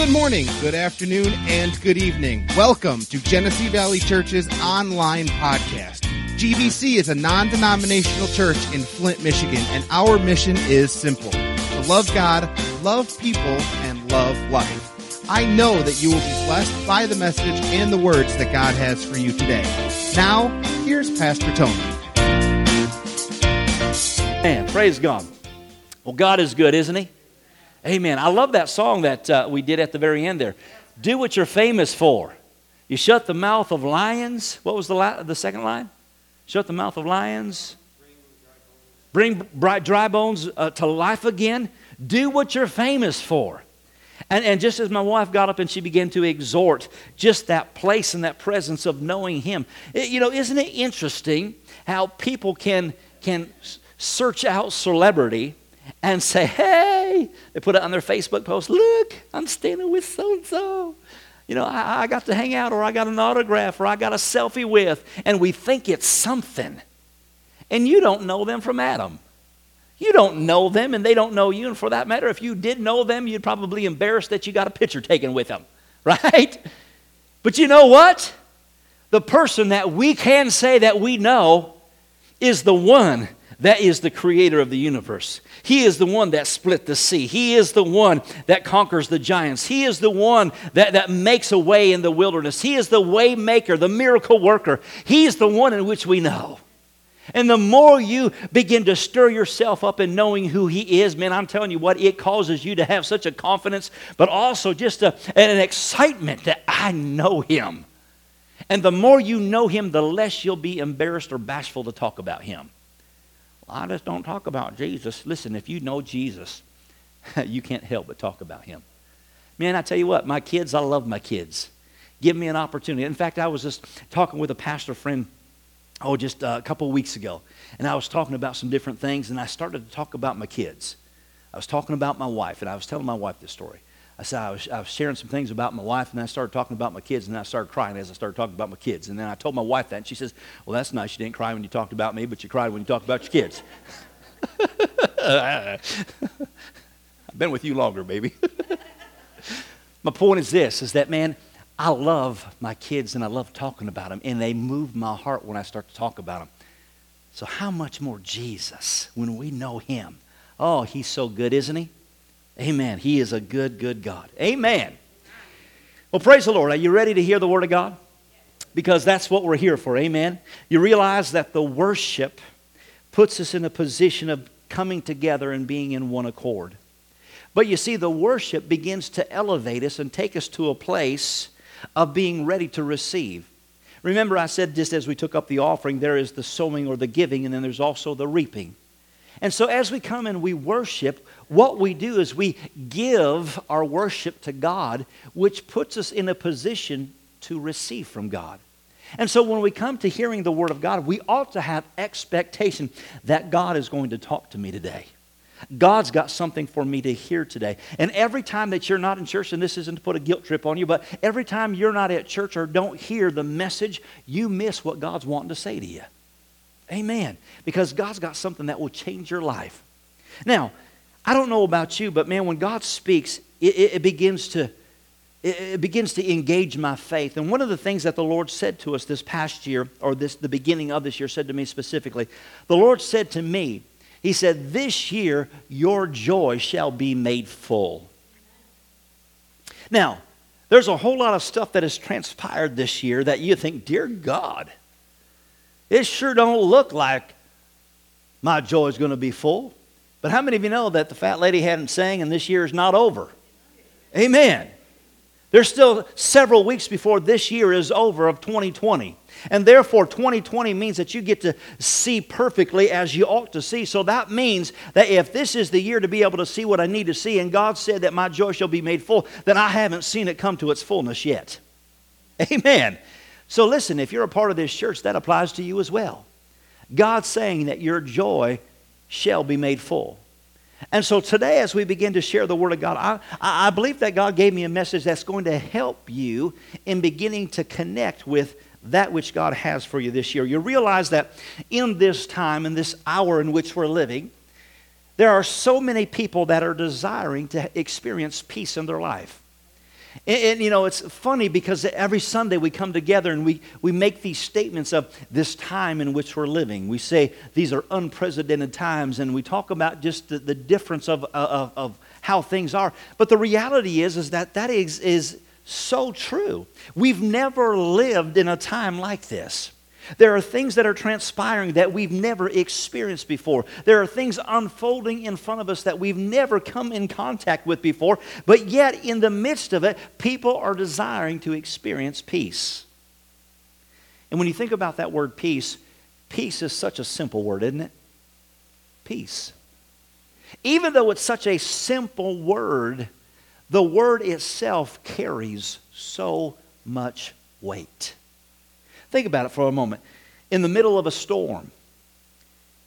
Good morning, good afternoon, and good evening. Welcome to Genesee Valley Church's online podcast. GVC is a non denominational church in Flint, Michigan, and our mission is simple to love God, love people, and love life. I know that you will be blessed by the message and the words that God has for you today. Now, here's Pastor Tony. Man, praise God. Well, God is good, isn't He? Amen. I love that song that uh, we did at the very end there. Do what you're famous for. You shut the mouth of lions. What was the, the second line? Shut the mouth of lions. Bring bright, dry bones uh, to life again. Do what you're famous for. And, and just as my wife got up and she began to exhort just that place and that presence of knowing Him, it, you know, isn't it interesting how people can, can search out celebrity and say, hey, they put it on their Facebook post, look, I'm standing with so and so. You know, I, I, got to hang out, or I got an autograph, or I got a selfie with, and we think it's something. And you don't know them from Adam. You don't know them, and they don't know you. And for that matter, if you did know them, you'd probably be embarrassed that you got a picture taken with them, right? But you know what? The person that we can say that we know is the one that is the creator of the universe. He is the one that split the sea. He is the one that conquers the giants. He is the one that, that makes a way in the wilderness. He is the way maker, the miracle worker. He is the one in which we know. And the more you begin to stir yourself up in knowing who He is, man, I'm telling you what, it causes you to have such a confidence, but also just a, an excitement that I know Him. And the more you know Him, the less you'll be embarrassed or bashful to talk about Him. I just don't talk about Jesus. Listen, if you know Jesus, you can't help but talk about him. Man, I tell you what, my kids, I love my kids. Give me an opportunity. In fact, I was just talking with a pastor friend, oh, just a couple of weeks ago, and I was talking about some different things, and I started to talk about my kids. I was talking about my wife, and I was telling my wife this story. I said I was, I was sharing some things about my wife, and I started talking about my kids, and then I started crying as I started talking about my kids. And then I told my wife that, and she says, Well, that's nice. You didn't cry when you talked about me, but you cried when you talked about your kids. I've been with you longer, baby. my point is this is that, man, I love my kids and I love talking about them, and they move my heart when I start to talk about them. So, how much more Jesus when we know Him? Oh, He's so good, isn't He? Amen. He is a good, good God. Amen. Well, praise the Lord. Are you ready to hear the Word of God? Because that's what we're here for. Amen. You realize that the worship puts us in a position of coming together and being in one accord. But you see, the worship begins to elevate us and take us to a place of being ready to receive. Remember, I said just as we took up the offering, there is the sowing or the giving, and then there's also the reaping. And so as we come and we worship, what we do is we give our worship to God, which puts us in a position to receive from God. And so when we come to hearing the Word of God, we ought to have expectation that God is going to talk to me today. God's got something for me to hear today. And every time that you're not in church, and this isn't to put a guilt trip on you, but every time you're not at church or don't hear the message, you miss what God's wanting to say to you. Amen. Because God's got something that will change your life. Now, I don't know about you, but man, when God speaks, it, it, it begins to it begins to engage my faith. And one of the things that the Lord said to us this past year, or this the beginning of this year, said to me specifically, the Lord said to me, He said, This year your joy shall be made full. Now, there's a whole lot of stuff that has transpired this year that you think, dear God, it sure don't look like my joy is going to be full. But how many of you know that the fat lady hadn't sang and this year is not over? Amen. There's still several weeks before this year is over of 2020. And therefore, 2020 means that you get to see perfectly as you ought to see. So that means that if this is the year to be able to see what I need to see, and God said that my joy shall be made full, then I haven't seen it come to its fullness yet. Amen. So listen, if you're a part of this church, that applies to you as well. God's saying that your joy shall be made full. And so today, as we begin to share the Word of God, I, I believe that God gave me a message that's going to help you in beginning to connect with that which God has for you this year. You realize that in this time, in this hour in which we're living, there are so many people that are desiring to experience peace in their life. And, and, you know, it's funny because every Sunday we come together and we, we make these statements of this time in which we're living. We say these are unprecedented times and we talk about just the, the difference of, of, of how things are. But the reality is, is that that is, is so true. We've never lived in a time like this. There are things that are transpiring that we've never experienced before. There are things unfolding in front of us that we've never come in contact with before. But yet, in the midst of it, people are desiring to experience peace. And when you think about that word peace, peace is such a simple word, isn't it? Peace. Even though it's such a simple word, the word itself carries so much weight. Think about it for a moment. In the middle of a storm,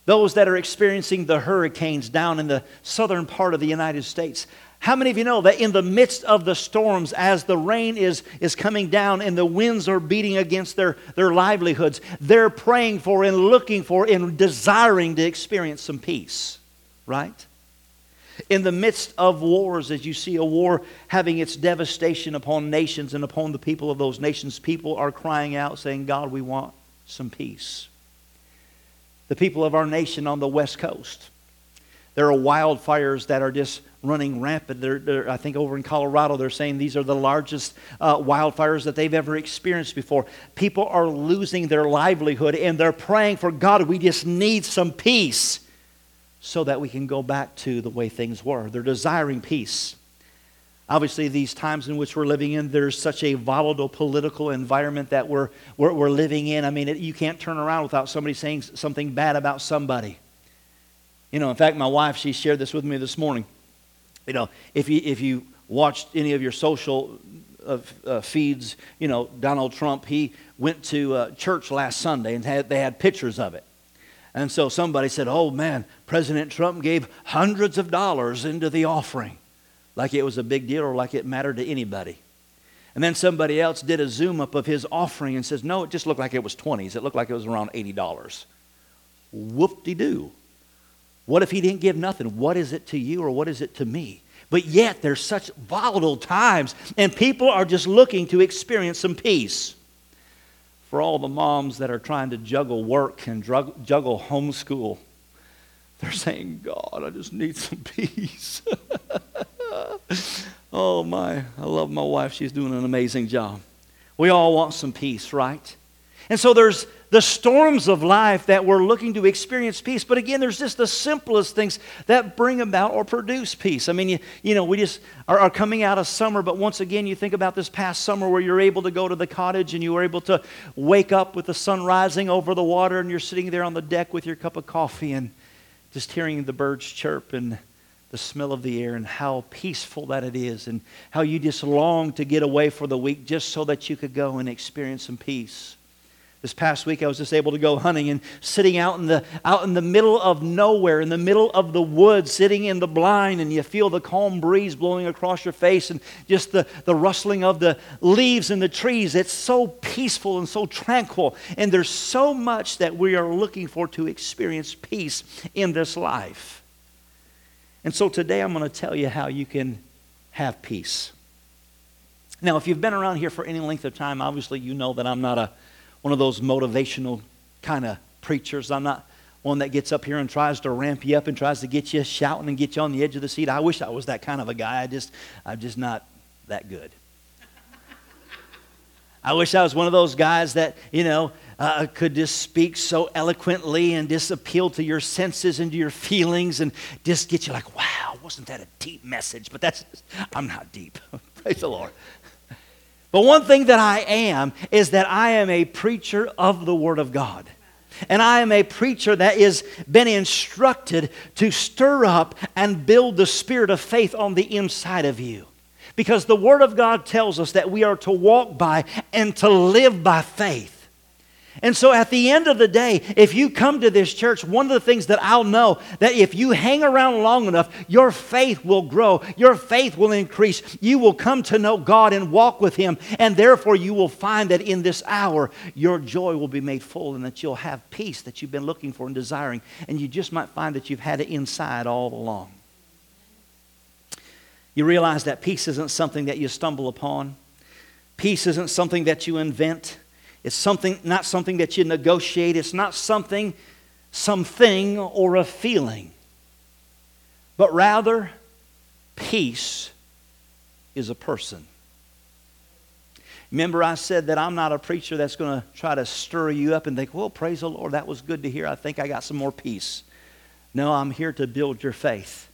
those that are experiencing the hurricanes down in the southern part of the United States, how many of you know that in the midst of the storms, as the rain is, is coming down and the winds are beating against their, their livelihoods, they're praying for and looking for and desiring to experience some peace, right? In the midst of wars, as you see a war having its devastation upon nations and upon the people of those nations, people are crying out, saying, God, we want some peace. The people of our nation on the West Coast, there are wildfires that are just running rampant. They're, they're, I think over in Colorado, they're saying these are the largest uh, wildfires that they've ever experienced before. People are losing their livelihood and they're praying for God, we just need some peace so that we can go back to the way things were. They're desiring peace. Obviously, these times in which we're living in, there's such a volatile political environment that we're, we're, we're living in. I mean, it, you can't turn around without somebody saying something bad about somebody. You know, in fact, my wife, she shared this with me this morning. You know, if you, if you watched any of your social uh, uh, feeds, you know, Donald Trump, he went to uh, church last Sunday and had, they had pictures of it. And so somebody said, Oh man, President Trump gave hundreds of dollars into the offering. Like it was a big deal or like it mattered to anybody. And then somebody else did a zoom up of his offering and says, No, it just looked like it was 20s. It looked like it was around $80. Whoop de doo. What if he didn't give nothing? What is it to you or what is it to me? But yet, there's such volatile times, and people are just looking to experience some peace for all the moms that are trying to juggle work and juggle homeschool. They're saying, God, I just need some peace. oh, my. I love my wife. She's doing an amazing job. We all want some peace, right? And so there's the storms of life that we're looking to experience peace. But again, there's just the simplest things that bring about or produce peace. I mean, you, you know, we just are, are, coming out of summer, but once again, you think about this past summer where you're able to go to the cottage and you were able to wake up with the sun rising over the water and you're sitting there on the deck with your cup of coffee and just hearing the birds chirp and the smell of the air and how peaceful that it is and how you just long to get away for the week just so that you could go and experience some peace. This past week, I was just able to go hunting and sitting out in the out in the middle of nowhere, in the middle of the woods, sitting in the blind, and you feel the calm breeze blowing across your face, and just the, the rustling of the leaves in the trees. It's so peaceful and so tranquil, and there's so much that we are looking for to experience peace in this life. And so today, I'm going to tell you how you can have peace. Now, if you've been around here for any length of time, obviously you know that I'm not a one of those motivational kind of preachers. I'm not one that gets up here and tries to ramp you up and tries to get you shouting and get you on the edge of the seat. I wish I was that kind of a guy. I just, I'm just not that good. I wish I was one of those guys that, you know, uh, could just speak so eloquently and just appeal to your senses and to your feelings and just get you like, wow, wasn't that a deep message? But that's, I'm not deep. Praise the Lord. But one thing that I am is that I am a preacher of the Word of God. And I am a preacher that has been instructed to stir up and build the spirit of faith on the inside of you. Because the Word of God tells us that we are to walk by and to live by faith. And so at the end of the day, if you come to this church, one of the things that I'll know that if you hang around long enough, your faith will grow, your faith will increase. You will come to know God and walk with Him, and therefore you will find that in this hour your joy will be made full and that you'll have peace that you've been looking for and desiring, and you just might find that you've had it inside all along. You realize that peace isn't something that you stumble upon. Peace isn't something that you invent. It's something, not something that you negotiate. It's not something, something or a feeling. But rather, peace is a person. Remember, I said that I'm not a preacher that's going to try to stir you up and think, well, praise the Lord, that was good to hear. I think I got some more peace. No, I'm here to build your faith.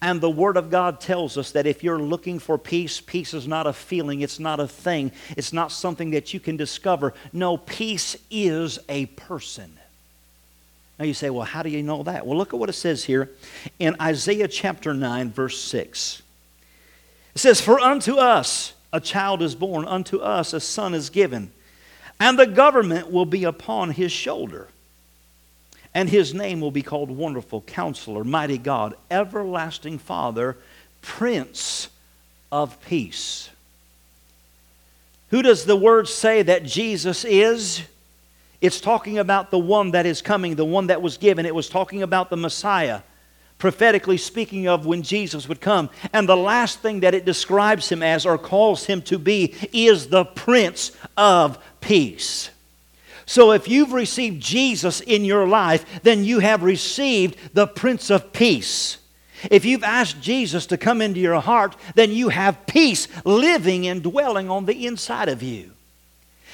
And the Word of God tells us that if you're looking for peace, peace is not a feeling, it's not a thing, it's not something that you can discover. No, peace is a person. Now you say, well, how do you know that? Well, look at what it says here in Isaiah chapter 9, verse 6. It says, For unto us, a child is born, unto us a son is given, and the government will be upon his shoulder. And his name will be called Wonderful Counselor, Mighty God, Everlasting Father, Prince of Peace. Who does the word say that Jesus is? It's talking about the one that is coming, the one that was given. It was talking about the Messiah prophetically speaking of when Jesus would come. And the last thing that it describes him as or calls him to be is the Prince of Peace. So if you've received Jesus in your life, then you have received the Prince of Peace. If you've asked Jesus to come into your heart, then you have peace living and dwelling on the inside of you.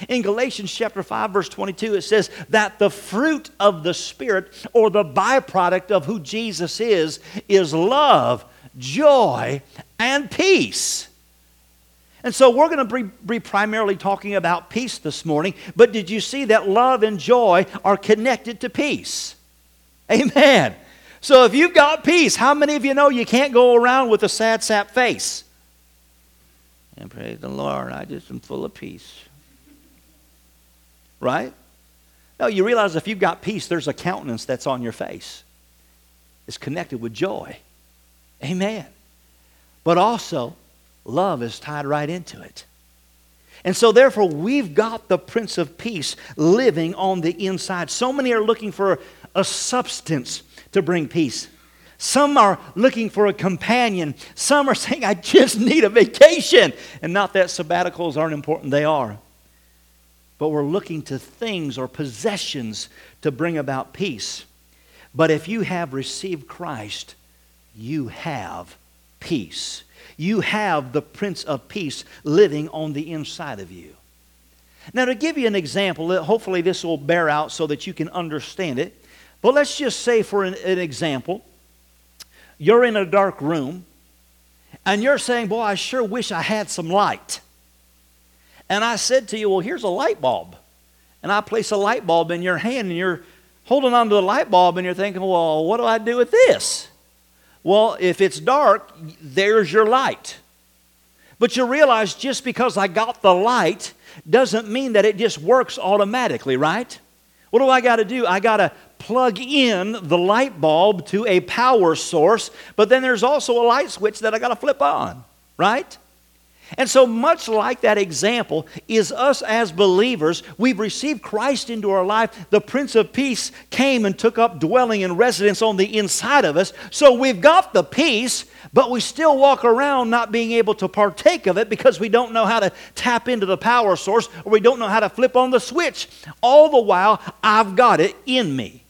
In Galatians chapter 5 verse 22 it says that the fruit of the spirit or the byproduct of who Jesus is is love, joy, and peace. And so we're going to be, primarily talking about peace this morning, but did you see that love and joy are connected to peace? Amen. So if you've got peace, how many of you know you can't go around with a sad sap face? And praise the Lord, I just am full of peace right? No, you realize if you've got peace, there's a countenance that's on your face. It's connected with joy. Amen. But also, love is tied right into it. And so, therefore, we've got the Prince of Peace living on the inside. So many are looking for a substance to bring peace. Some are looking for a companion. Some are saying, I just need a vacation. And not that sabbaticals aren't important, they are but we're looking to things or possessions to bring about peace. But if you have received Christ, you have peace. You have the Prince of Peace living on the inside of you. Now, to give you an example, hopefully this will bear out so that you can understand it. But let's just say, for an, an example, you're in a dark room and you're saying, Boy, I sure wish I had some light. And I said to you, Well, here's a light bulb. And I place a light bulb in your hand, and you're holding onto the light bulb, and you're thinking, Well, what do I do with this? Well, if it's dark, there's your light. But you realize just because I got the light doesn't mean that it just works automatically, right? What do I got to do? I got to plug in the light bulb to a power source, but then there's also a light switch that I got to flip on, right? And so, much like that example, is us as believers. We've received Christ into our life. The Prince of Peace came and took up dwelling and residence on the inside of us. So, we've got the peace, but we still walk around not being able to partake of it because we don't know how to tap into the power source or we don't know how to flip on the switch. All the while, I've got it in me.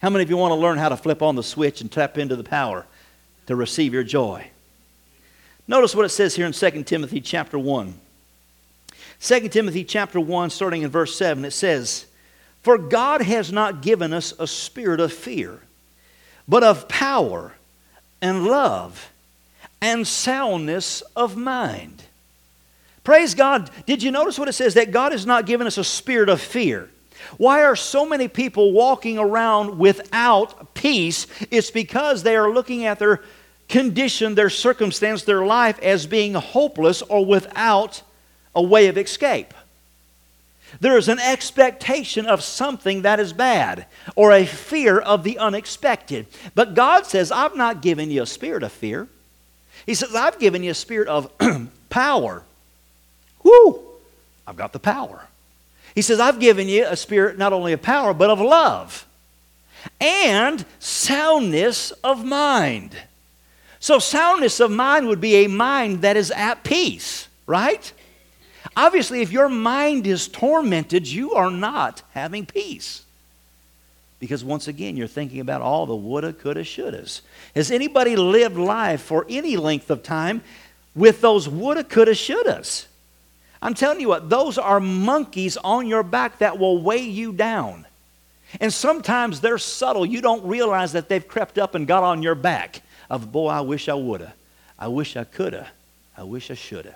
How many of you want to learn how to flip on the switch and tap into the power to receive your joy? Notice what it says here in 2 Timothy chapter 1. 2 Timothy chapter 1, starting in verse 7, it says, For God has not given us a spirit of fear, but of power and love and soundness of mind. Praise God. Did you notice what it says? That God has not given us a spirit of fear. Why are so many people walking around without peace? It's because they are looking at their condition, their circumstance, their life as being hopeless or without a way of escape. There is an expectation of something that is bad or a fear of the unexpected. But God says, I've not given you a spirit of fear. He says, I've given you a spirit of power. Whoo! I've got the power. He says, I've given you a spirit not only of power, but of love and soundness of mind. So, soundness of mind would be a mind that is at peace, right? Obviously, if your mind is tormented, you are not having peace. Because once again, you're thinking about all the woulda, coulda, shouldas. Has anybody lived life for any length of time with those woulda, coulda, shouldas? I'm telling you what, those are monkeys on your back that will weigh you down. And sometimes they're subtle. You don't realize that they've crept up and got on your back. Of, boy, I wish I woulda. I wish I coulda. I wish I shoulda.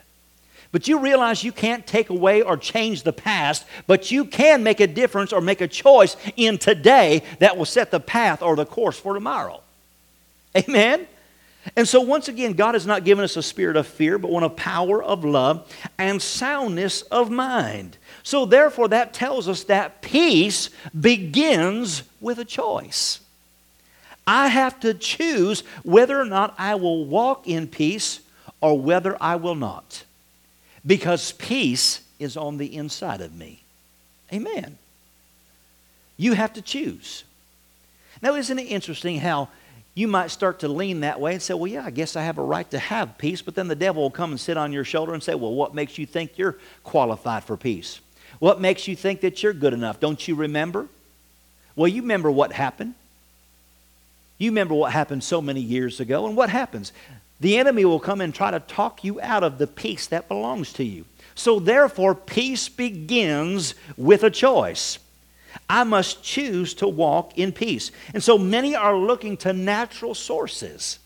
But you realize you can't take away or change the past, but you can make a difference or make a choice in today that will set the path or the course for tomorrow. Amen? And so, once again, God has not given us a spirit of fear, but one of power, of love, and soundness of mind. So, therefore, that tells us that peace begins with a choice. I have to choose whether or not I will walk in peace or whether I will not. Because peace is on the inside of me. Amen. You have to choose. Now, isn't it interesting how you might start to lean that way and say, well, yeah, I guess I have a right to have peace, but then the devil will come and sit on your shoulder and say, well, what makes you think you're qualified for peace? What makes you think that you're good enough? Don't you remember? Well, you remember what happened. You remember what happened so many years ago, and what happens? The enemy will come and try to talk you out of the peace that belongs to you. So, therefore, peace begins with a choice. I must choose to walk in peace. And so many are looking to natural sources.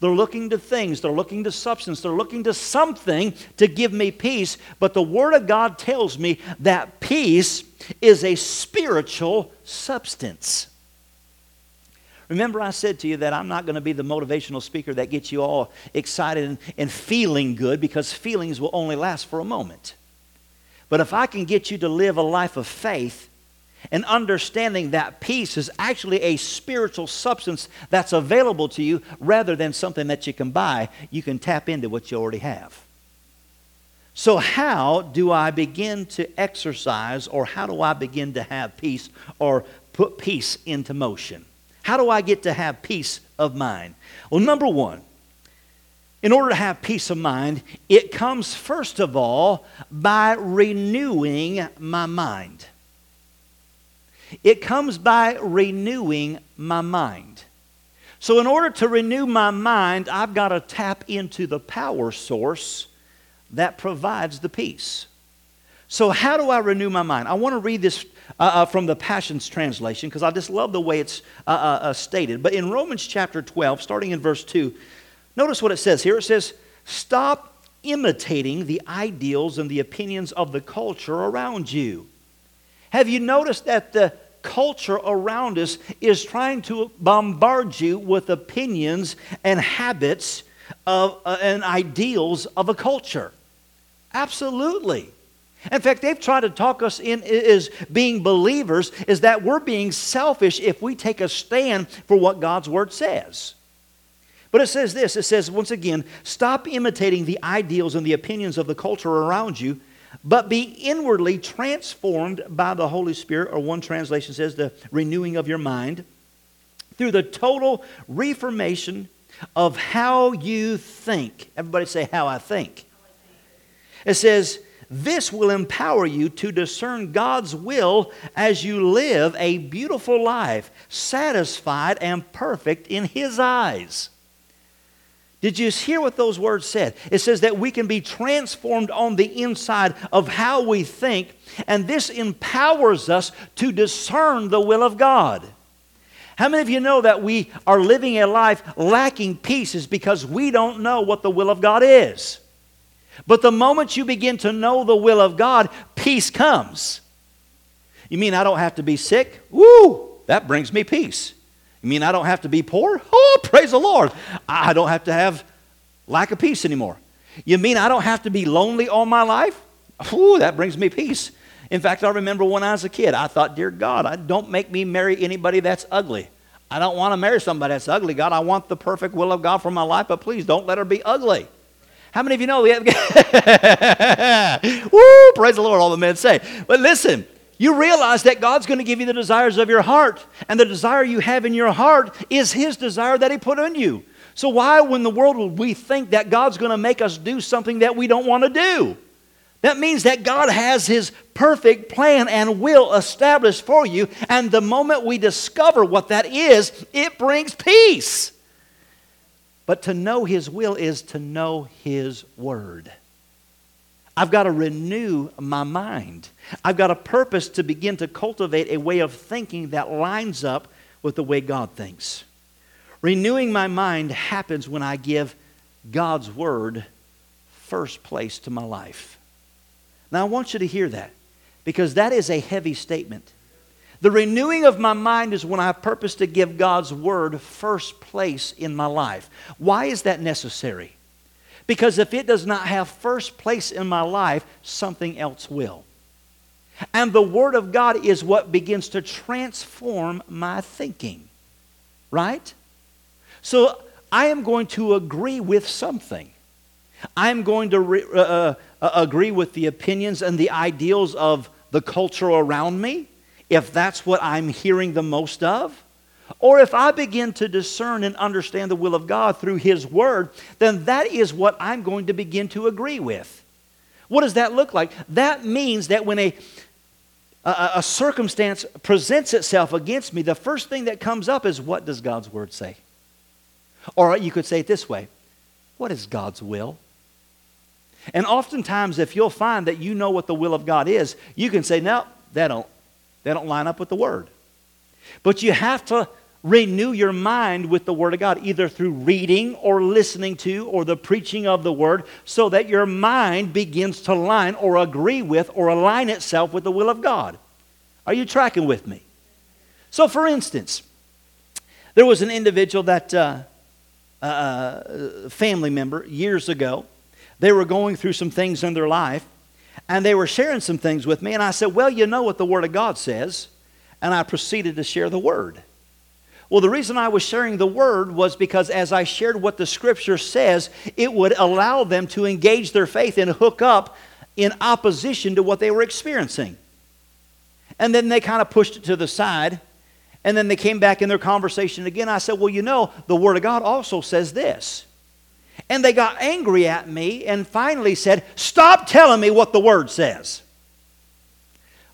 They're looking to things, they're looking to substance, they're looking to something to give me peace. But the Word of God tells me that peace is a spiritual substance. Remember, I said to you that I'm not going to be the motivational speaker that gets you all excited and, and, feeling good because feelings will only last for a moment. But if I can get you to live a life of faith and understanding that peace is actually a spiritual substance that's available to you rather than something that you can buy, you can tap into what you already have. So, how do I begin to exercise, or how do I begin to have peace, or put peace into motion? How do I get to have peace of mind? Well, number one, in order to have peace of mind, it comes first of all by renewing my mind. It comes by renewing my mind. So, in order to renew my mind, I've got to tap into the power source that provides the peace. So, how do I renew my mind? I want to read this uh, uh, from the Passions Translation because I just love the way it's uh, uh, uh, stated. But in Romans chapter 12, starting in verse 2, notice what it says here. It says, Stop imitating the ideals and the opinions of the culture around you. Have you noticed that the culture around us is trying to bombard you with opinions and habits of, uh, and ideals of a culture. Absolutely. In fact, they've tried to talk us in as being believers is that we're being selfish if we take a stand for what God's word says. But it says this it says, once again, stop imitating the ideals and the opinions of the culture around you but be inwardly transformed by the Holy Spirit, or one translation says the renewing of your mind, through the total reformation of how you think. Everybody say, How I think. It says, this will empower you to discern God's will as you live a beautiful life, satisfied and perfect in His eyes. Did you hear what those words said? It says that we can be transformed on the inside of how we think, and this empowers us to discern the will of God. How many of you know that we are living a life lacking peace is because we don't know what the will of God is? But the moment you begin to know the will of God, peace comes. You mean I don't have to be sick? Woo! That brings me peace. You mean I don't have to be poor? Oh, praise the Lord. I don't have to have lack of peace anymore. You mean I don't have to be lonely all my life? Ooh, that brings me peace. In fact, I remember when I was a kid, I thought, Dear God, don't make me marry anybody that's ugly. I don't want to marry somebody that's ugly, God. I want the perfect will of God for my life, but please don't let her be ugly. How many of you know? Woo, praise the Lord, all the men say. But listen, You realize that God's going to give you the desires of your heart, and the desire you have in your heart is His desire that He put in you. So, why, when the world would we think that God's going to make us do something that we don't want to do? That means that God has His perfect plan and will established for you, and the moment we discover what that is, it brings peace. But to know His will is to know His Word. I've got to renew my mind. I've got a purpose to begin to cultivate a way of thinking that lines up with the way God thinks. Renewing my mind happens when I give God's Word first place to my life. Now, I want you to hear that because that is a heavy statement. The renewing of my mind is when I purpose to give God's Word first place in my life. Why is that necessary? Because if it does not have first place in my life, something else will. And the Word of God is what begins to transform my thinking. Right? So I am going to agree with something. I'm going to re- uh, uh, uh agree with the opinions and the ideals of the culture around me, if that's what I'm hearing the most of. Or if I begin to discern and understand the will of God through His Word, then that is what I'm going to begin to agree with. What does that look like? That means that when a, a, a circumstance presents itself against me, the first thing that comes up is what does God's Word say? Or you could say it this way What is God's will? And oftentimes, if you'll find that you know what the will of God is, you can say, No, that don't, that don't line up with the Word. But you have to renew your mind with the Word of God, either through reading or listening to or the preaching of the Word, so that your mind begins to line or agree with or align itself with the will of God. Are you tracking with me? So, for instance, there was an individual that, uh, uh, uh family member years ago, they were going through some things in their life, and they were sharing some things with me, and I said, Well, you know what the Word of God says. And I proceeded to share the Word. Well, the reason I was sharing the word was because as I shared what the scripture says, it would allow them to engage their faith and hook up in opposition to what they were experiencing. And then they kind of pushed it to the side. And then they came back in their conversation again. I said, Well, you know, the Word of God also says this. And they got angry at me and finally said, Stop telling me what the Word says.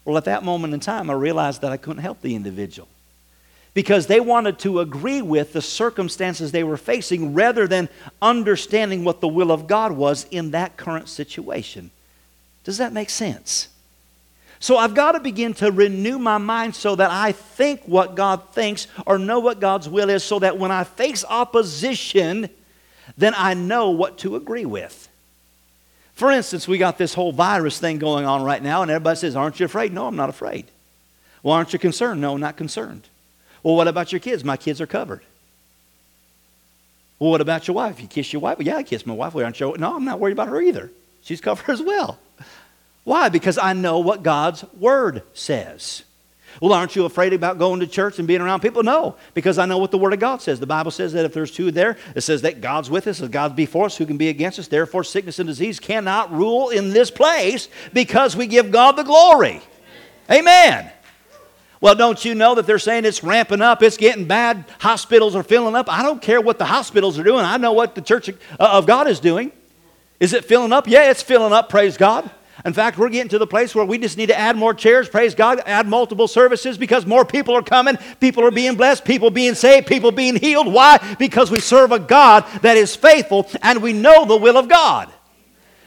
Well, at that moment in time, I realized that I couldn't help the individual because they wanted to agree with the circumstances they were facing rather than understanding what the will of God was in that current situation. Does that make sense? So I've got to begin to renew my mind so that I think what God thinks or know what God's will is so that when I face opposition, then I know what to agree with. For instance, we got this whole virus thing going on right now, and everybody says, Aren't you afraid? No, I'm not afraid. Well, aren't you concerned? No, not concerned. Well, what about your kids? My kids are covered. Well, what about your wife? You kiss your wife? Well, yeah, I kiss my wife. Well, aren't you? No, I'm not worried about her either. She's covered as well. Why? Because I know what God's word says. Well, aren't you afraid about going to church and being around people? No, because I know what the Word of God says. The Bible says that if there's two there, it says that God's with us, if God's before us, who can be against us? Therefore, sickness and disease cannot rule in this place because we give God the glory. Amen. Well, don't you know that they're saying it's ramping up, it's getting bad, hospitals are filling up? I don't care what the hospitals are doing. I know what the church of uh, God is doing. Is it filling up? Yeah, it's filling up, praise God. In fact, we're getting to the place where we just need to add more chairs, praise God, add multiple services because more people are coming, people are being blessed, people being saved, people being healed. Why? Because we serve a God that is faithful and we know the will of God.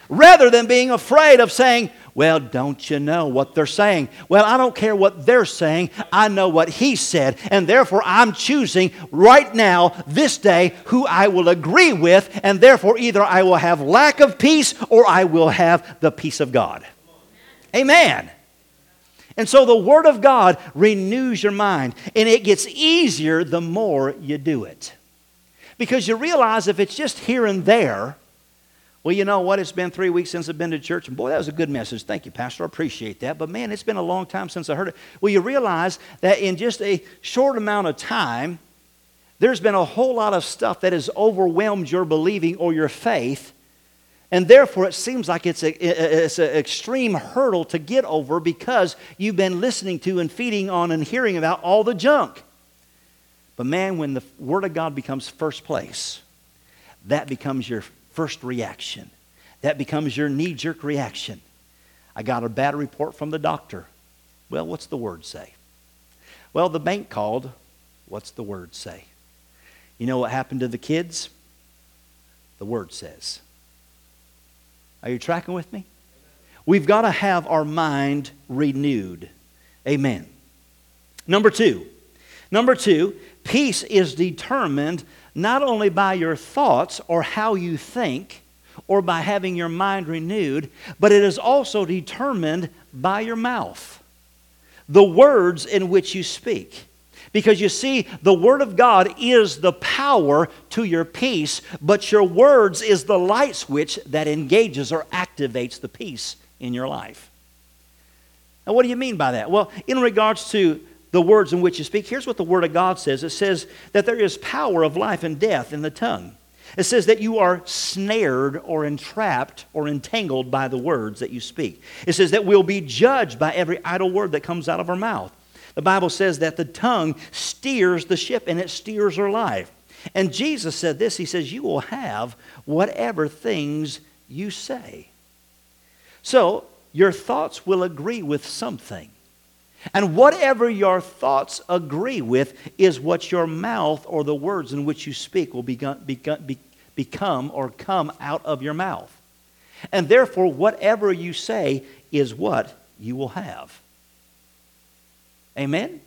Rather than being afraid of saying, well, don't you know what they're saying? Well, I don't care what they're saying. I know what he said. And therefore, I'm choosing right now, this day, who I will agree with. And therefore, either I will have lack of peace or I will have the peace of God. Amen. And so the Word of God renews your mind. And it gets easier the more you do it. Because you realize if it's just here and there, well, you know what? It's been three weeks since I've been to church, and boy, that was a good message. Thank you, Pastor. I appreciate that. But man, it's been a long time since I heard it. Well, you realize that in just a short amount of time, there's been a whole lot of stuff that has overwhelmed your believing or your faith And therefore, it seems like it's, a, it's an extreme hurdle to get over because you've been listening to and feeding on and hearing about all the junk. But man, when the Word of God becomes first place, that becomes your first reaction. That becomes your knee jerk reaction. I got a bad report from the doctor. Well, what's the Word say? Well, the bank called. What's the Word say? You know what happened to the kids? The Word says. Are you tracking with me? We've got to have our mind renewed. Amen. Number two. Number two, peace is determined not only by your thoughts or how you think or by having your mind renewed, but it is also determined by your mouth. The words in which you speak. Because you see, the Word of God is the power to your peace, but your words is the light switch that engages or activates the peace in your life. Now, what do you mean by that? Well, in regards to the words in which you speak, here's what the Word of God says it says that there is power of life and death in the tongue. It says that you are snared or entrapped or entangled by the words that you speak. It says that we'll be judged by every idle word that comes out of our mouth. The Bible says that the tongue steers the ship and it steers our life. And Jesus said this He says, You will have whatever things you say. So, your thoughts will agree with something. And whatever your thoughts agree with is what your mouth or the words in which you speak will begun, begun, be, become or come out of your mouth. And therefore, whatever you say is what you will have. Amen?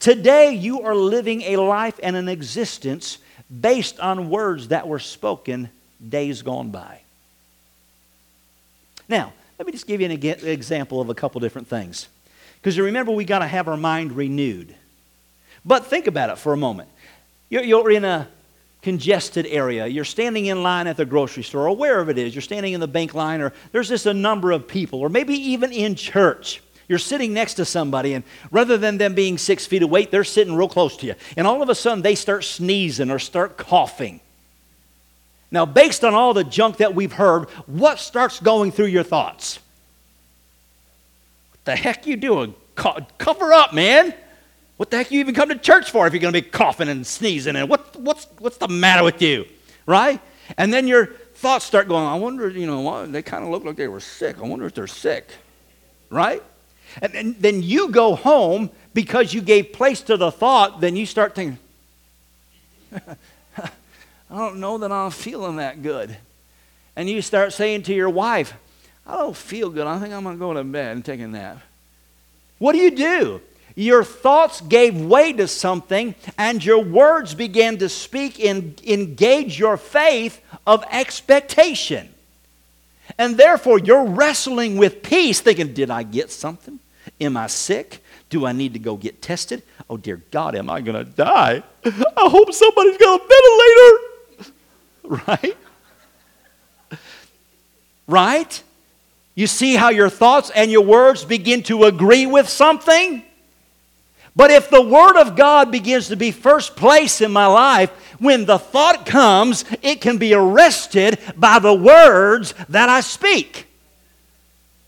Today, you are living a life and an existence based on words that were spoken days gone by. Now, let me just give you an example of a couple different things. Because you remember, we got to have our mind renewed. But think about it for a moment. You're, you're in a congested area. You're standing in line at the grocery store, or wherever it is. You're standing in the bank line, or there's just a number of people, or maybe even in church. You're sitting next to somebody, and rather than them being six feet away, they're sitting real close to you. And all of a sudden, they start sneezing or start coughing. Now, based on all the junk that we've heard, what starts going through your thoughts? The heck you doing? Co- cover up, man. What the heck you even come to church for if you're going to be coughing and sneezing? And what, what's, what's the matter with you? Right? And then your thoughts start going, I wonder, you know, they kind of look like they were sick. I wonder if they're sick. Right? And then, then you go home because you gave place to the thought, then you start thinking, I don't know that I'm feeling that good. And you start saying to your wife, I don't feel good. I think I'm going to go to bed and take a nap. What do you do? Your thoughts gave way to something, and your words began to speak and engage your faith of expectation. And therefore, you're wrestling with peace, thinking, Did I get something? Am I sick? Do I need to go get tested? Oh, dear God, am I going to die? I hope somebody's got a ventilator. Right? Right? You see how your thoughts and your words begin to agree with something? But if the Word of God begins to be first place in my life, when the thought comes, it can be arrested by the words that I speak.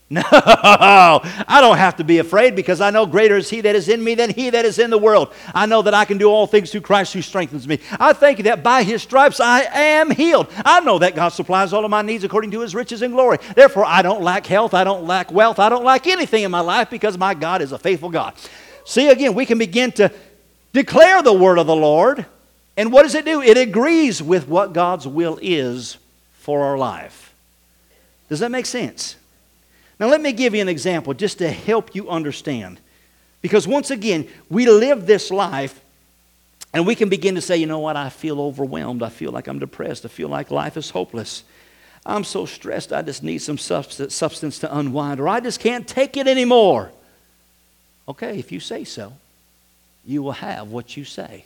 No, I don't have to be afraid because I know greater is He that is in me than He that is in the world. I know that I can do all things through Christ who strengthens me. I thank you that by His stripes I am healed. I know that God supplies all of my needs according to His riches and glory. Therefore, I don't lack health, I don't lack wealth, I don't lack anything in my life because my God is a faithful God. See, again, we can begin to declare the word of the Lord. And what does it do? It agrees with what God's will is for our life. Does that make sense? Now, let me give you an example just to help you understand. Because once again, we live this life and we can begin to say, you know what, I feel overwhelmed. I feel like I'm depressed. I feel like life is hopeless. I'm so stressed, I just need some substance to unwind, or I just can't take it anymore. Okay, if you say so, you will have what you say.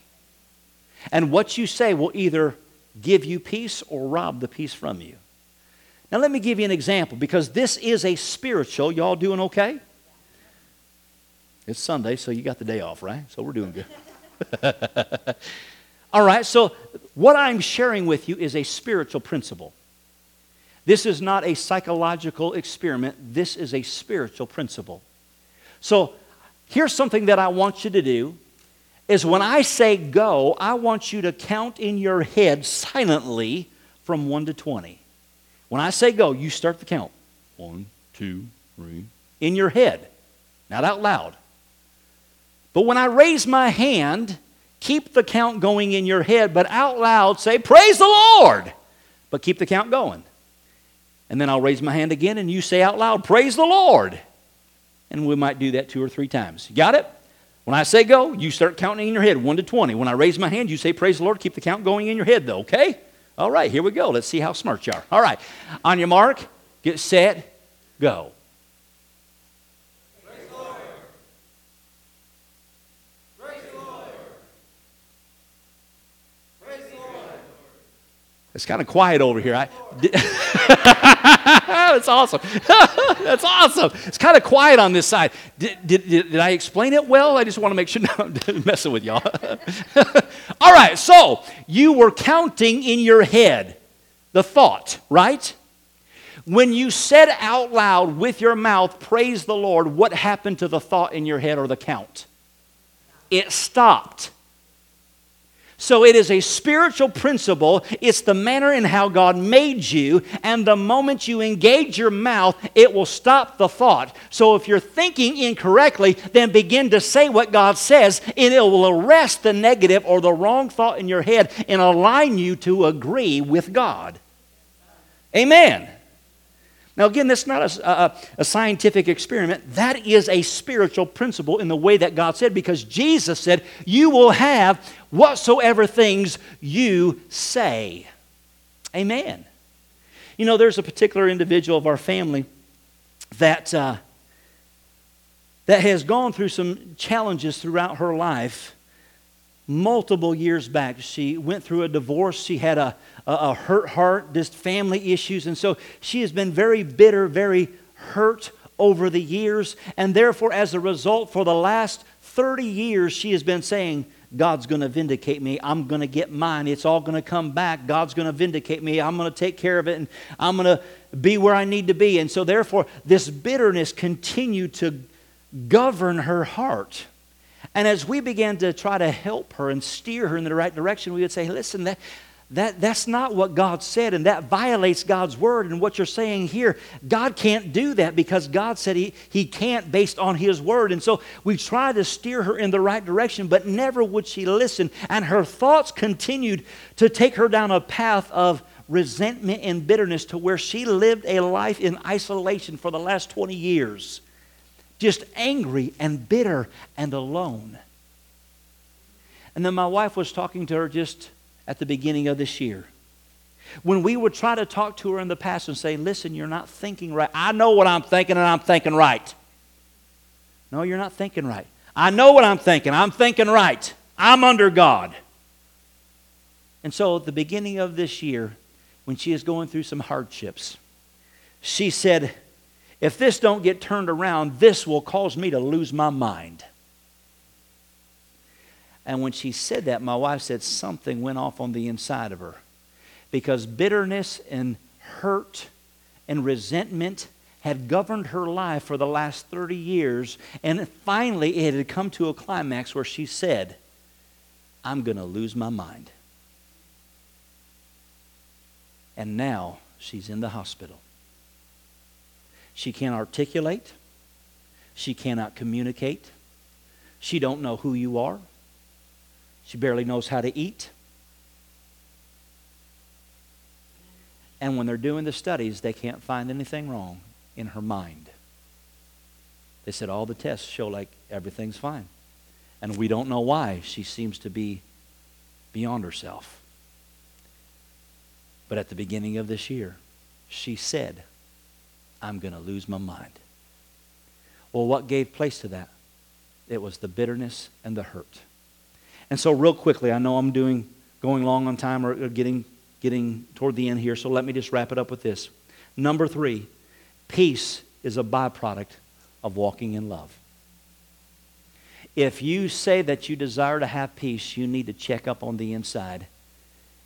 And what you say will either give you peace or rob the peace from you. Now, let me give you an example because this is a spiritual. Y'all doing okay? It's Sunday, so you got the day off, right? So we're doing good. All right, so what I'm sharing with you is a spiritual principle. This is not a psychological experiment, this is a spiritual principle. So, here's something that I want you to do is when I say go, I want you to count in your head silently from 1 to 20. When I say go, you start the count. One, two, three. In your head, not out loud. But when I raise my hand, keep the count going in your head, but out loud say, Praise the Lord! But keep the count going. And then I'll raise my hand again and you say out loud, Praise the Lord! And we might do that two or three times. Got it? When I say go, you start counting in your head, 1 to 20. When I raise my hand, you say, Praise the Lord. Keep the count going in your head, though, okay? All right, here we go. Let's see how smart you are. All right, on your mark, get set, go. It's kind of quiet over here. I, That's awesome. That's awesome. It's kind of quiet on this side. Did, did, did, I explain it well? I just want to make sure no, I'm messing with y'all. All right, so you were counting in your head the thought, right? When you said out loud with your mouth, praise the Lord, what happened to the thought in your head or the count? It stopped. So it is a spiritual principle. It's the manner in how God made you. And the moment you engage your mouth, it will stop the thought. So if you're thinking incorrectly, then begin to say what God says, and it will arrest the negative or the wrong thought in your head and align you to agree with God. Amen. Now, again, that's not a, a, a, scientific experiment. That is a spiritual principle in the way that God said, because Jesus said, You will have whatsoever things you say. Amen. You know, there's a particular individual of our family that, uh, that has gone through some challenges throughout her life multiple years back. She went through a divorce. She had a, a, a, hurt heart, just family issues. And so she has been very bitter, very hurt over the years. And therefore, as a result, for the last 30 years, she has been saying, God's going to vindicate me. I'm going to get mine. It's all going to come back. God's going to vindicate me. I'm going to take care of it and I'm going to be where I need to be. And so, therefore, this bitterness continued to govern her heart. And as we began to try to help her and steer her in the right direction, we would say, listen, that, that, that's not what God said, and that violates God's word. And what you're saying here, God can't do that because God said he, he can't based on His word. And so we tried to steer her in the right direction, but never would she listen. And her thoughts continued to take her down a path of resentment and bitterness to where she lived a life in isolation for the last 20 years just angry and bitter and alone. And then my wife was talking to her just at the beginning of this year. When we would try to talk to her in the past and say, Listen, you're not thinking right. I know what I'm thinking and I'm thinking right. No, you're not thinking right. I know what I'm thinking. I'm thinking right. I'm under God. And so at the beginning of this year, when she is going through some hardships, she said, if this don't get turned around, this will cause me to lose my mind. And when she said that, my wife said something went off on the inside of her. Because bitterness and hurt and resentment had governed her life for the last 30 years. And finally, it had come to a climax where she said, I'm going to lose my mind. And now she's in the hospital. She can't articulate. She cannot communicate. She don't know who you are. She barely knows how to eat. And when they're doing the studies, they can't find anything wrong in her mind. They said all the tests show like everything's fine. And we don't know why she seems to be beyond herself. But at the beginning of this year, she said, I'm going to lose my mind. Well, what gave place to that? It was the bitterness and the hurt. And so, real quickly, I know I'm doing going long on time or getting getting toward the end here, so let me just wrap it up with this. Number three, peace is a byproduct of walking in love. If you say that you desire to have peace, you need to check up on the inside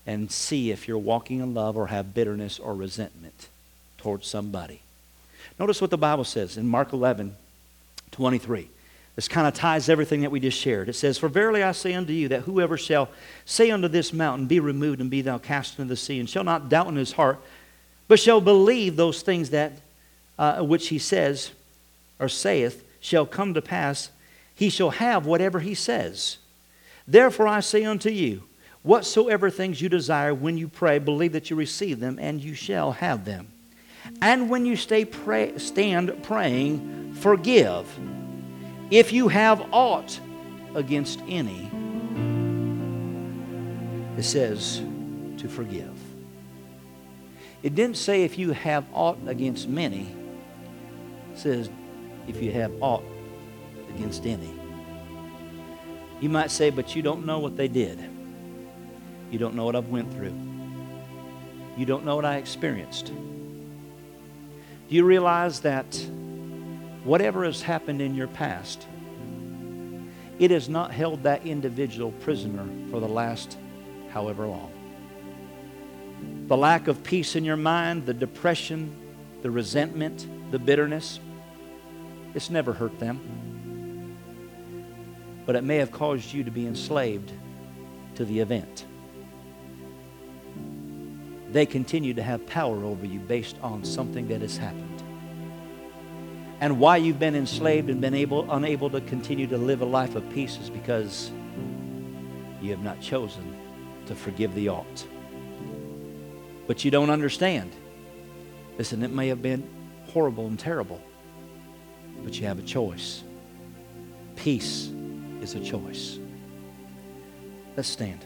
and see if you're walking in love or have bitterness or resentment. towards somebody. Notice what the Bible says in Mark 11, 23. This kind of ties everything that we just shared. It says, For verily I say unto you that whoever shall say unto this mountain, Be removed and be thou cast into the sea, and shall not doubt in his heart, but shall believe those things that uh, which he says or saith shall come to pass, he shall have whatever he says. Therefore I say unto you, whatsoever things you desire when you pray, believe that you receive them, and you shall have them. And when you stay pray, stand praying, forgive if you have aught against any. It says to forgive. It didn't say if you have aught against many. It says if you have aught against any. You might say, but you don't know what they did. You don't know what I've went through. You don't know what I experienced. Do you realize that whatever has happened in your past, it has not held that individual prisoner for the last however long? The lack of peace in your mind, the depression, the resentment, the bitterness, it's never hurt them. But it may have caused you to be enslaved to the event. They continue to have power over you based on something that has happened. And why you've been enslaved and been able, unable to continue to live a life of peace is because you have not chosen to forgive the ought. But you don't understand. Listen, it may have been horrible and terrible, but you have a choice. Peace is a choice. Let's stand.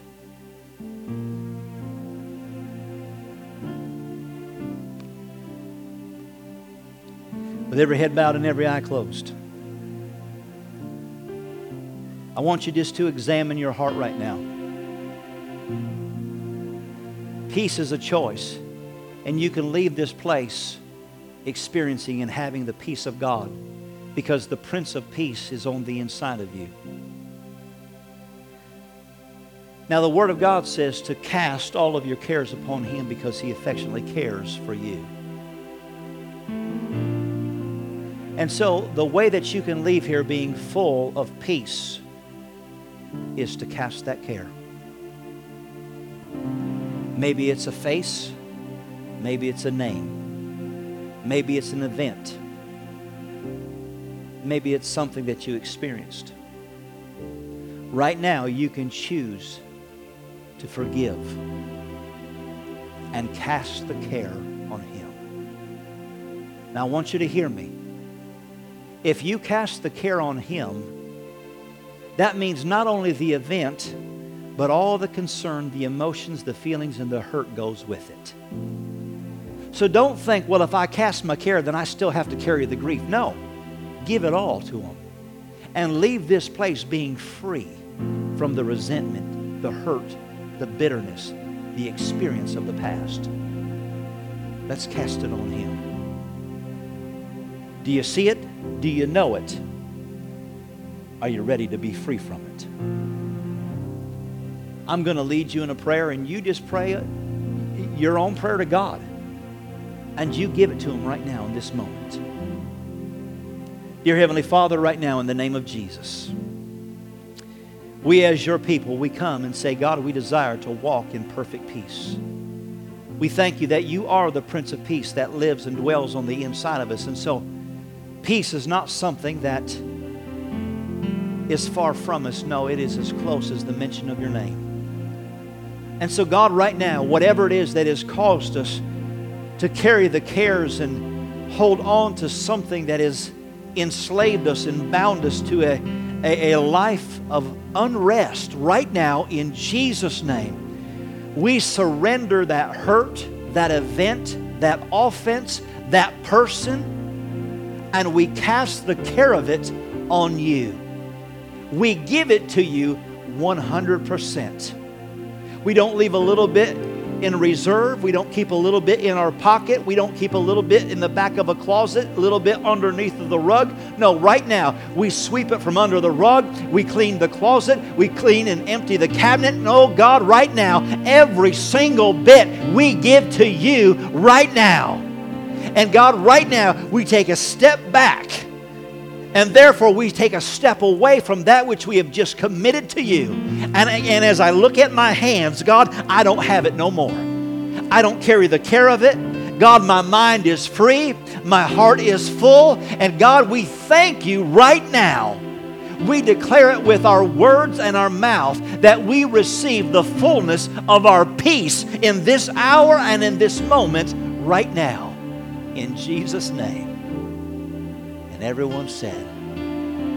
Every head bowed and every eye closed, I want you just to examine your heart right now. Peace is a choice, and you can leave this place experiencing and having the peace of God because the Prince of Peace is on the inside of you. Now, the Word of God says to cast all of your cares upon Him because He affectionately cares for you. And so, the way that you can leave here being full of peace is to cast that care. Maybe it's a face, maybe it's a name, maybe it's an event, maybe it's something that you experienced. Right now, you can choose to forgive and cast the care on Him. Now, I want you to hear me. If you cast the care on Him, that means not only the event, but all the concern, the emotions, the feelings, and the hurt goes with it. So don't think, well, if I cast my care, then I still have to carry the grief. No, give it all to Him and leave this place being free from the resentment, the hurt, the bitterness, the experience of the past. Let's cast it on Him. Do you see it? Do you know it? Are you ready to be free from it? I'm going to lead you in a prayer, and you just pray uh, your own prayer to God. And you give it to Him right now in this moment. Dear Heavenly Father, right now in the name of Jesus, we as your people, we come and say, God, we desire to walk in perfect peace. We thank you that you are the Prince of Peace that lives and dwells on the inside of us. And so, peace is not something that is far from us. No, it is as close as the mention of your name. And so, God, right now, whatever it is that has caused us to carry the cares and hold on to something that has enslaved us and bound us to a, a, a life of unrest, right now, in Jesus' name, we surrender that hurt, that event, that offense, that person, and we cast the care of it on you. We give it to you 100%. We don't leave a little bit in reserve. We don't keep a little bit in our pocket. We don't keep a little bit in the back of a closet, a little bit underneath of the rug. No, right now, we sweep it from under the rug. We clean the closet. We clean and empty the cabinet. No, God, right now, every single bit we give to you right now. And God, right now, we take a step back. And therefore, we take a step away from that which we have just committed to you. And, and as I look at my hands, God, I don't have it no more. I don't carry the care of it. God, my mind is free, my heart is full, and God, we thank you right now. We declare it with our words and our mouth that we receive the fullness of our peace in this hour and in this moment right now. In Jesus' name. And everyone said,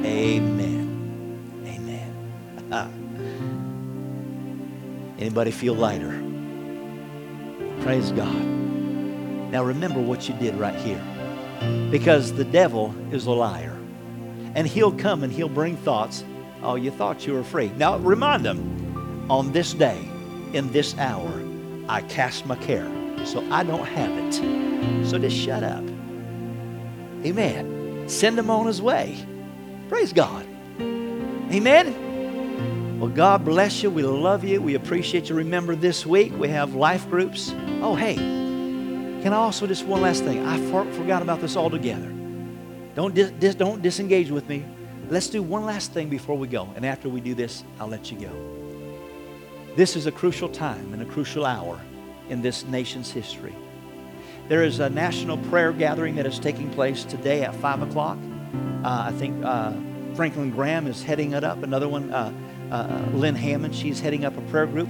Amen. Amen. Anybody feel lighter? Praise God. Now remember what you did right here. Because the devil is a liar. And he'll come and he'll bring thoughts. Oh, you thought you were free. Now remind them on this day, in this hour, I cast my care. So I don't have it. So just shut up. Amen. Send him on his way. Praise God. Amen. Well, God bless you. We love you. We appreciate you. Remember, this week we have life groups. Oh, hey, can I also just one last thing? I for, forgot about this altogether. Don't dis, dis, don't disengage with me. Let's do one last thing before we go, and after we do this, I'll let you go. This is a crucial time and a crucial hour in this nation's history. There is a national prayer gathering that is taking place today at 5 o'clock. Uh, I think uh, Franklin Graham is heading it up. Another one, uh, uh Lynn Hammond, she's heading up a prayer group.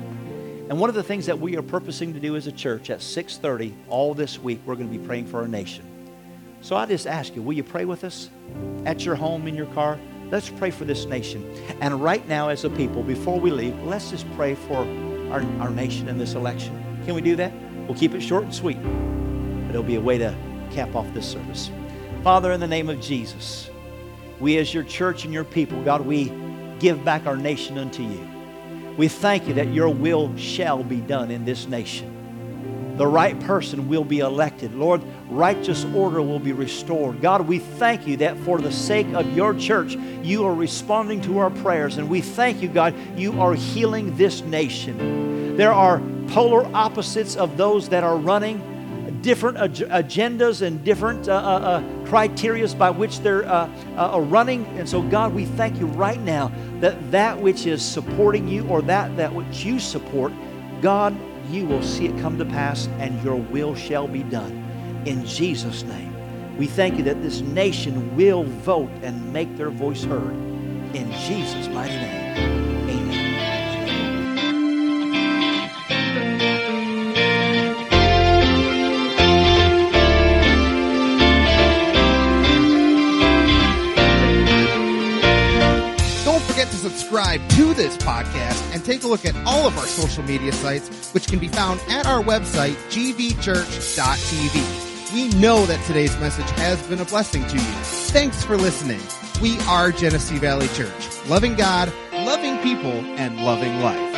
And one of the things that we are purposing to do as a church at 6:30 all this week, we're going to be praying for our nation. So I just ask you, will you pray with us at your home in your car? Let's pray for this nation. And right now, as a people, before we leave, let's just pray for our, our nation in this election. Can we do that? We'll keep it short and sweet, but it'll be a way to cap off this service. Father, in the name of Jesus, we as your church and your people, God, we give back our nation unto you. We thank you that your will shall be done in this nation. The right person will be elected. Lord, righteous order will be restored. God, we thank you that for the sake of your church, you are responding to our prayers. And we thank you, God, you are healing this nation. There are polar opposites of those that are running different ag- agendas and different uh, uh, uh, criterias by which they're uh, uh, running. And so, God, we thank you right now that that which is supporting you or that that which you support, God, you will see it come to pass and your will shall be done. In Jesus' name. We thank you that this nation will vote and make their voice heard. In Jesus' mighty name. Amen. Don't forget to subscribe to this podcast and take a look at all of our social media sites, which can be found at our website, gvchurch.tv. We know that today's message has been a blessing to you. Thanks for listening. We are Genesee Valley Church, loving God, loving people, and loving life.